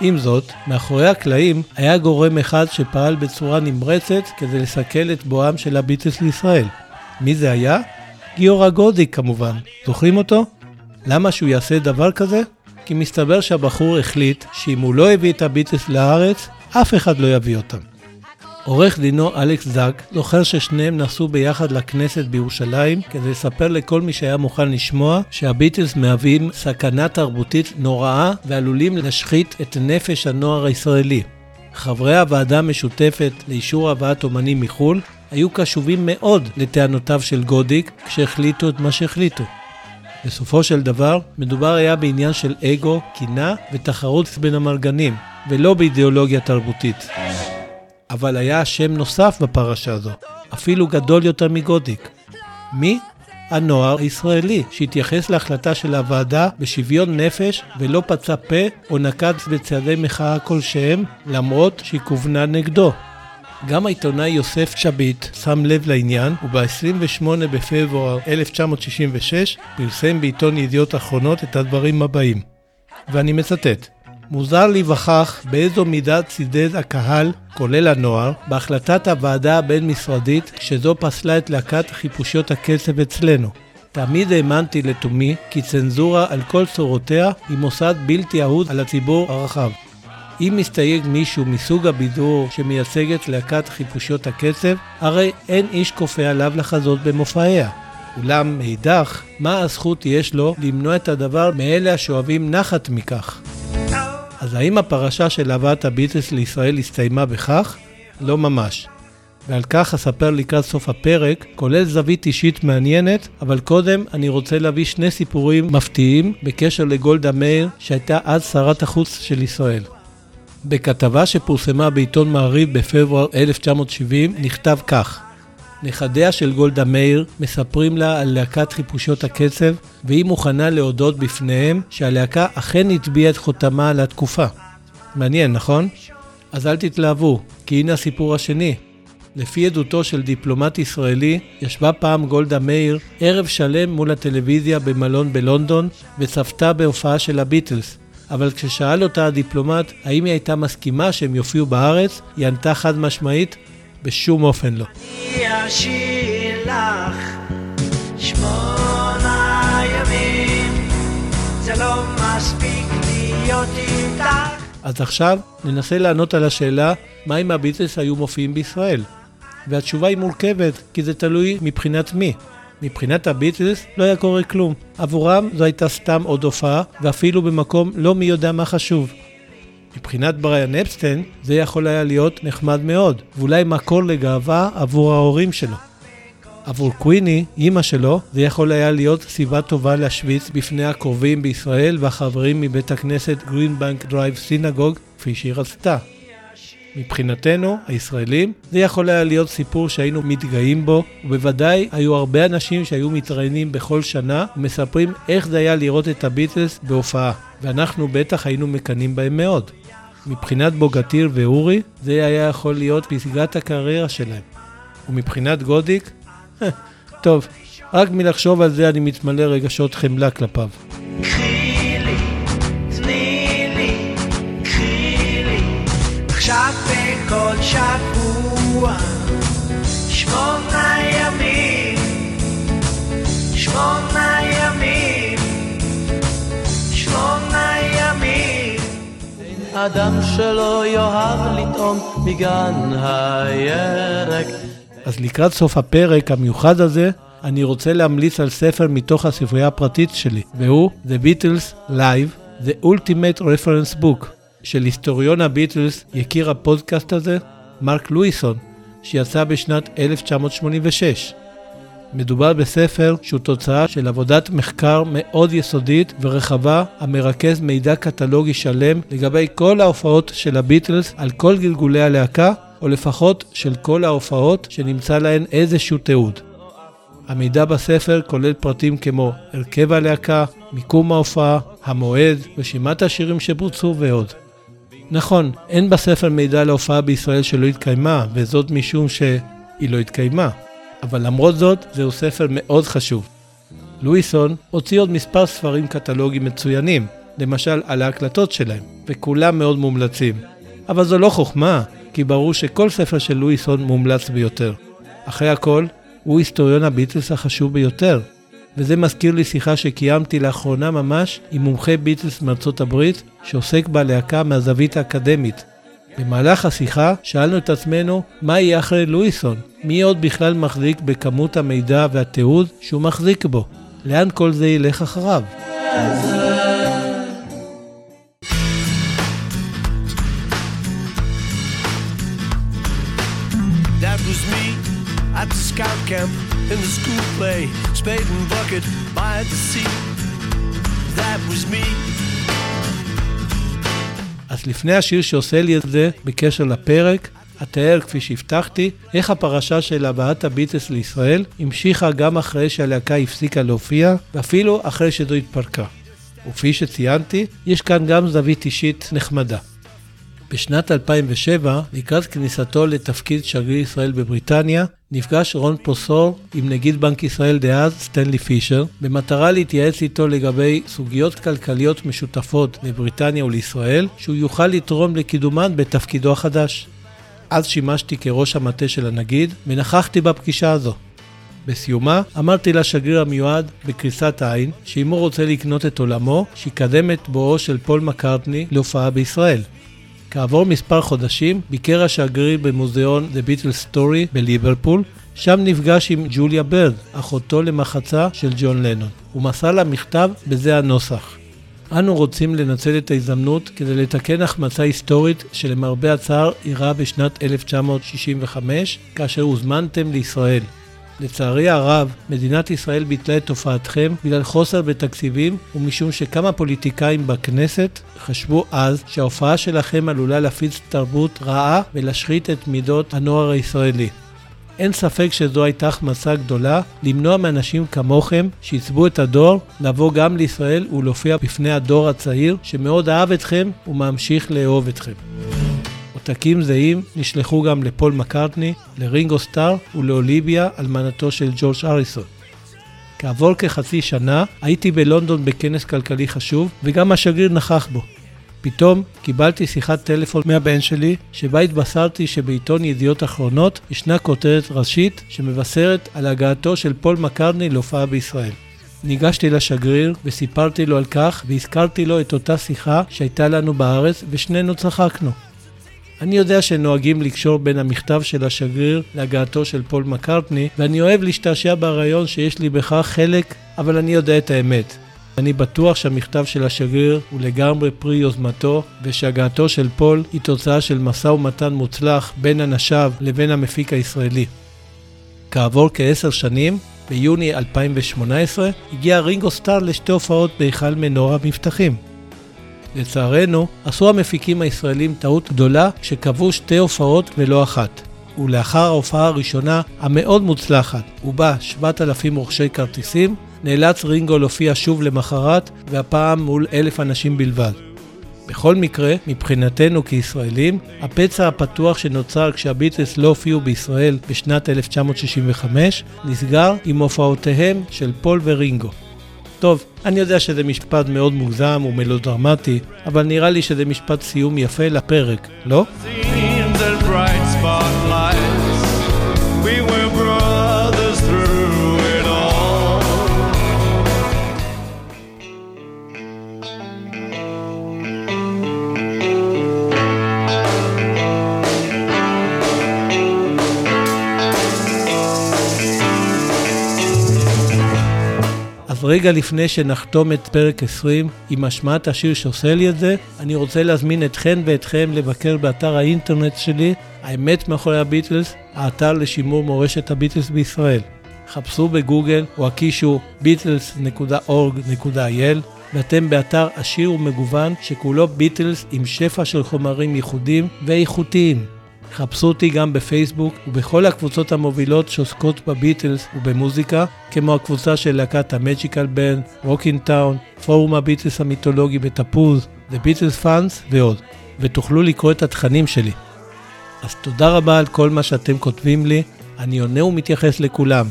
S1: עם זאת, מאחורי הקלעים היה גורם אחד שפעל בצורה נמרצת כדי לסכל את בואם של הביטלס לישראל. מי זה היה? גיורא גודיק כמובן. זוכרים אותו? למה שהוא יעשה דבר כזה? כי מסתבר שהבחור החליט שאם הוא לא הביא את הביטלס לארץ, אף אחד לא יביא אותם. עורך דינו אלכס זק זוכר ששניהם נסעו ביחד לכנסת בירושלים כדי לספר לכל מי שהיה מוכן לשמוע שהביטלס מהווים סכנה תרבותית נוראה ועלולים להשחית את נפש הנוער הישראלי. חברי הוועדה המשותפת לאישור הבאת אומנים מחו"ל היו קשובים מאוד לטענותיו של גודיק כשהחליטו את מה שהחליטו. בסופו של דבר, מדובר היה בעניין של אגו, קינה ותחרות בין המרגנים, ולא באידיאולוגיה תרבותית. אבל היה שם נוסף בפרשה הזו, אפילו גדול יותר מגודיק. מי? הנוער הישראלי, שהתייחס להחלטה של הוועדה בשוויון נפש ולא פצה פה או נקט בצעדי מחאה כלשהם, למרות שהיא כוונה נגדו. גם העיתונאי יוסף שביט שם לב לעניין, וב-28 בפברואר 1966 פרסם בעיתון ידיעות אחרונות את הדברים הבאים, ואני מצטט: מוזר להיווכח באיזו מידה צידד הקהל, כולל הנוער, בהחלטת הוועדה הבין-משרדית שזו פסלה את להקת חיפושיות הקצב אצלנו. תמיד האמנתי לתומי כי צנזורה על כל צורותיה היא מוסד בלתי אהוד על הציבור הרחב. אם מסתייג מישהו מסוג הבידור שמייצג את להקת חיפושיות הקצב, הרי אין איש כופה עליו לחזות במופעיה. אולם מאידך, מה הזכות יש לו למנוע את הדבר מאלה השואבים נחת מכך? אז האם הפרשה של הבאת הביטלס לישראל הסתיימה בכך? לא ממש. ועל כך אספר לקראת סוף הפרק, כולל זווית אישית מעניינת, אבל קודם אני רוצה להביא שני סיפורים מפתיעים בקשר לגולדה מאיר, שהייתה אז שרת החוץ של ישראל. בכתבה שפורסמה בעיתון מעריב בפברואר 1970 נכתב כך: נכדיה של גולדה מאיר מספרים לה על להקת חיפושיות הקצב, והיא מוכנה להודות בפניהם שהלהקה אכן הטביעה את חותמה על התקופה. מעניין, נכון? אז אל תתלהבו, כי הנה הסיפור השני. לפי עדותו של דיפלומט ישראלי, ישבה פעם גולדה מאיר ערב שלם מול הטלוויזיה במלון בלונדון וצפתה בהופעה של הביטלס. אבל כששאל אותה הדיפלומט האם היא הייתה מסכימה שהם יופיעו בארץ, היא ענתה חד משמעית, בשום אופן לא.
S5: אני אשאיר לך שמונה ימים, זה לא מספיק להיות איתך.
S1: אז עכשיו ננסה לענות על השאלה מה אם הביטלס היו מופיעים בישראל. והתשובה היא מורכבת, כי זה תלוי מבחינת מי. מבחינת הביטלס לא היה קורה כלום. עבורם זו הייתה סתם עוד הופעה, ואפילו במקום לא מי יודע מה חשוב. מבחינת בריאן אפסטיין זה יכול היה להיות נחמד מאוד, ואולי מקור לגאווה עבור ההורים שלו. עבור קוויני, אימא שלו, זה יכול היה להיות סיבה טובה להשוויץ בפני הקרובים בישראל והחברים מבית הכנסת Greenbank Drive Synagogue, כפי שהיא רצתה. מבחינתנו, הישראלים, זה יכול היה להיות סיפור שהיינו מתגאים בו, ובוודאי היו הרבה אנשים שהיו מתראיינים בכל שנה ומספרים איך זה היה לראות את הביטלס בהופעה, ואנחנו בטח היינו מקנאים בהם מאוד. מבחינת בוגטיר ואורי, זה היה יכול להיות פסגת הקריירה שלהם. ומבחינת גודיק, טוב, רק מלחשוב על זה אני מתמלא רגשות חמלה כלפיו.
S5: שמונה ימים, שמונה ימים.
S6: אדם שלא יאהב לטעום מגן הירק.
S1: אז לקראת סוף הפרק המיוחד הזה, אני רוצה להמליץ על ספר מתוך הספרייה הפרטית שלי, והוא The Beatles Live, The Ultimate Reference Book, של היסטוריון הביטלס, יקיר הפודקאסט הזה, מרק לואיסון, שיצא בשנת 1986. מדובר בספר שהוא תוצאה של עבודת מחקר מאוד יסודית ורחבה המרכז מידע קטלוגי שלם לגבי כל ההופעות של הביטלס על כל גלגולי הלהקה, או לפחות של כל ההופעות שנמצא להן איזשהו תיעוד. המידע בספר כולל פרטים כמו הרכב הלהקה, מיקום ההופעה, המועד, רשימת השירים שבוצעו ועוד. נכון, אין בספר מידע על ההופעה בישראל שלא התקיימה, וזאת משום שהיא לא התקיימה. אבל למרות זאת, זהו ספר מאוד חשוב. לואיסון הוציא עוד מספר ספרים קטלוגיים מצוינים, למשל על ההקלטות שלהם, וכולם מאוד מומלצים. אבל זו לא חוכמה, כי ברור שכל ספר של לואיסון מומלץ ביותר. אחרי הכל, הוא היסטוריון הביטלס החשוב ביותר, וזה מזכיר לי שיחה שקיימתי לאחרונה ממש עם מומחה ביטלס מארצות הברית, שעוסק בלהקה מהזווית האקדמית. במהלך השיחה שאלנו את עצמנו מה יהיה אחרי לואיסון, מי עוד בכלל מחזיק בכמות המידע והתיעוד שהוא מחזיק בו, לאן כל זה ילך אחריו.
S5: That was me.
S1: לפני השיר שעושה לי את זה, בקשר לפרק, אתאר, כפי שהבטחתי, איך הפרשה של הבאת הביטלס לישראל המשיכה גם אחרי שהלהקה הפסיקה להופיע, ואפילו אחרי שזו התפרקה. וכפי שציינתי, יש כאן גם זווית אישית נחמדה. בשנת 2007, לקראת כניסתו לתפקיד שגריר ישראל בבריטניה, נפגש רון פרוסור עם נגיד בנק ישראל דאז, סטנלי פישר, במטרה להתייעץ איתו לגבי סוגיות כלכליות משותפות לבריטניה ולישראל, שהוא יוכל לתרום לקידומן בתפקידו החדש. אז שימשתי כראש המטה של הנגיד, ונכחתי בפגישה הזו. בסיומה אמרתי לשגריר המיועד בקריסת עין שאם הוא רוצה לקנות את עולמו, שיקדם את בואו של פול מקארטני להופעה בישראל. כעבור מספר חודשים ביקר השגריר במוזיאון The Beatles Story בליברפול, שם נפגש עם ג'וליה ברד, אחותו למחצה של ג'ון לנון. הוא מסר לה מכתב בזה הנוסח. אנו רוצים לנצל את ההזדמנות כדי לתקן החמצה היסטורית שלמרבה הצער אירעה בשנת 1965, כאשר הוזמנתם לישראל. לצערי הרב, מדינת ישראל ביטלה את הופעתכם בגלל חוסר בתקציבים ומשום שכמה פוליטיקאים בכנסת חשבו אז שההופעה שלכם עלולה להפיץ תרבות רעה ולהשחית את מידות הנוער הישראלי. אין ספק שזו הייתה החמצה גדולה למנוע מאנשים כמוכם שעיצבו את הדור לבוא גם לישראל ולהופיע בפני הדור הצעיר שמאוד אהב אתכם וממשיך לאהוב אתכם. עותקים זהים נשלחו גם לפול מקארטני, לרינגו סטאר ולאוליביה, אלמנתו של ג'ורג' אריסון. כעבור כחצי שנה הייתי בלונדון בכנס כלכלי חשוב וגם השגריר נכח בו. פתאום קיבלתי שיחת טלפון מהבן שלי, שבה התבשרתי שבעיתון ידיעות אחרונות ישנה כותרת ראשית שמבשרת על הגעתו של פול מקרני להופעה בישראל. ניגשתי לשגריר וסיפרתי לו על כך והזכרתי לו את אותה שיחה שהייתה לנו בארץ ושנינו צחקנו. אני יודע שנוהגים לקשור בין המכתב של השגריר להגעתו של פול מקארטני, ואני אוהב להשתעשע ברעיון שיש לי בכך חלק, אבל אני יודע את האמת. אני בטוח שהמכתב של השגריר הוא לגמרי פרי יוזמתו, ושהגעתו של פול היא תוצאה של משא ומתן מוצלח בין אנשיו לבין המפיק הישראלי. כעבור כעשר שנים, ביוני 2018, הגיע רינגו סטאר לשתי הופעות בהיכל מנורה מבטחים. לצערנו, עשו המפיקים הישראלים טעות גדולה כשקבעו שתי הופעות ולא אחת. ולאחר ההופעה הראשונה, המאוד מוצלחת, ובה 7,000 רוכשי כרטיסים, נאלץ רינגו להופיע שוב למחרת, והפעם מול אלף אנשים בלבד. בכל מקרה, מבחינתנו כישראלים, הפצע הפתוח שנוצר כשהביטלס לא הופיעו בישראל בשנת 1965, נסגר עם הופעותיהם של פול ורינגו. טוב, אני יודע שזה משפט מאוד מוגזם ומלודרמטי, אבל נראה לי שזה משפט סיום יפה לפרק, לא? רגע לפני שנחתום את פרק 20 עם השמעת השיר שעושה לי את זה, אני רוצה להזמין אתכן ואתכם לבקר באתר האינטרנט שלי, האמת מאחורי הביטלס, האתר לשימור מורשת הביטלס בישראל. חפשו בגוגל או הקישו beatles.org.il ואתם באתר עשיר ומגוון שכולו ביטלס עם שפע של חומרים ייחודיים ואיכותיים. חפשו אותי גם בפייסבוק ובכל הקבוצות המובילות שעוסקות בביטלס ובמוזיקה, כמו הקבוצה של להקת ה Magical Band, Rocking Town, פורום הביטלס המיתולוגי בתפוז, The Beatles Fans ועוד, ותוכלו לקרוא את התכנים שלי. אז תודה רבה על כל מה שאתם כותבים לי, אני עונה ומתייחס לכולם.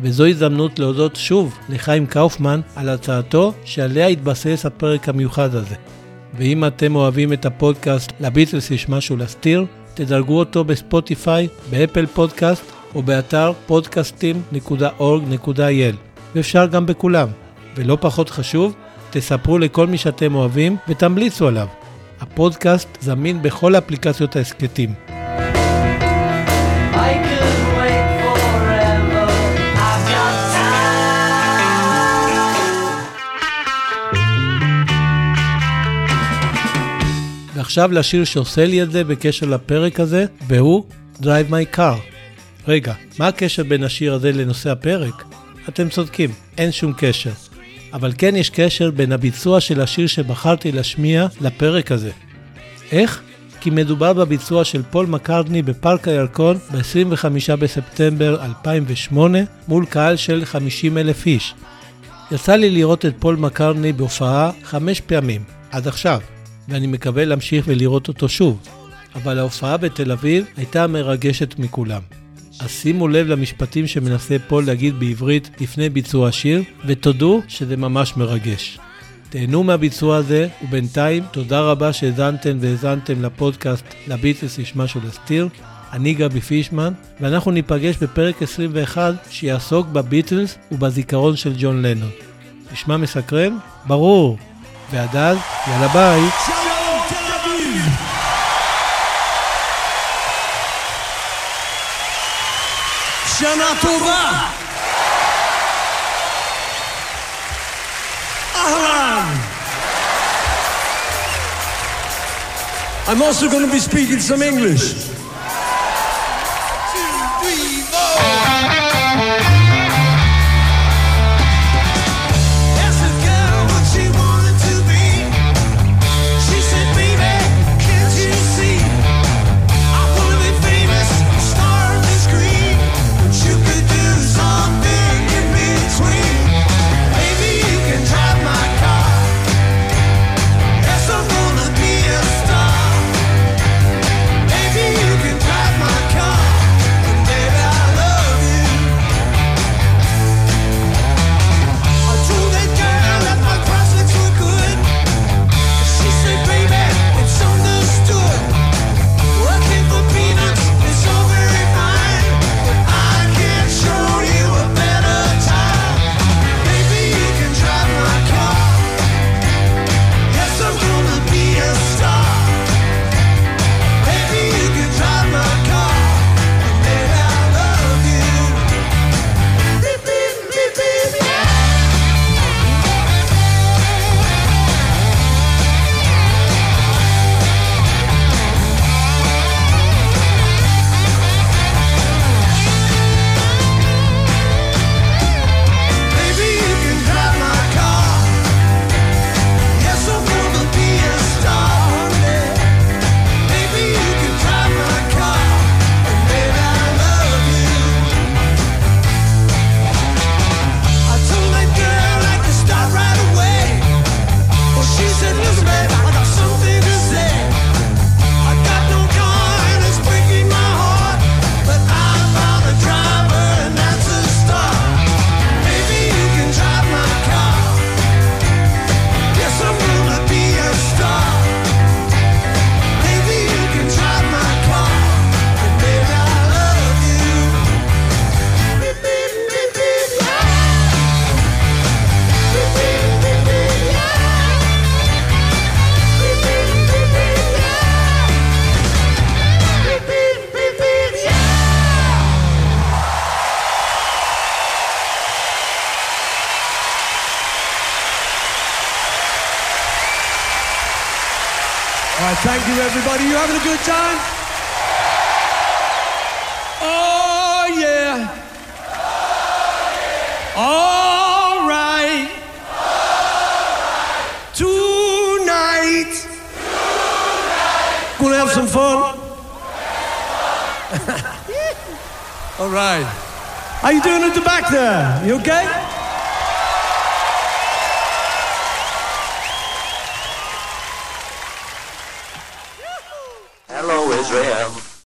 S1: וזו הזדמנות להודות שוב לחיים קאופמן על הצעתו שעליה התבסס הפרק המיוחד הזה. ואם אתם אוהבים את הפודקאסט לביטלס יש משהו להסתיר, תדרגו אותו בספוטיפיי, באפל פודקאסט או באתר podcastim.org.il ואפשר גם בכולם. ולא פחות חשוב, תספרו לכל מי שאתם אוהבים ותמליצו עליו. הפודקאסט זמין בכל אפליקציות ההסכתים. ועכשיו לשיר שעושה לי את זה בקשר לפרק הזה, והוא Drive My Car. רגע, מה הקשר בין השיר הזה לנושא הפרק? אתם צודקים, אין שום קשר. אבל כן יש קשר בין הביצוע של השיר שבחרתי להשמיע לפרק הזה. איך? כי מדובר בביצוע של פול מקארטני בפארק הירקון ב-25 בספטמבר 2008 מול קהל של 50 אלף איש. יצא לי לראות את פול מקארטני בהופעה חמש פעמים, עד עכשיו, ואני מקווה להמשיך ולראות אותו שוב. אבל ההופעה בתל אביב הייתה המרגשת מכולם. אז שימו לב למשפטים שמנסה פול להגיד בעברית לפני ביצוע השיר, ותודו שזה ממש מרגש. תהנו מהביצוע הזה, ובינתיים תודה רבה שהאזנתם והאזנתם לפודקאסט לביטלס יש משהו להסתיר. אני גבי פישמן, ואנחנו ניפגש בפרק 21 שיעסוק בביטלס ובזיכרון של ג'ון לנון. נשמע מסקרן? ברור. ועד אז, יאללה ביי.
S5: שנה טובה! אהלן! I'm also going to be speaking some English. You, everybody. You having a good time? Oh, yeah. All right. Tonight. Gonna have some fun. All right. How you doing at the back there? You okay?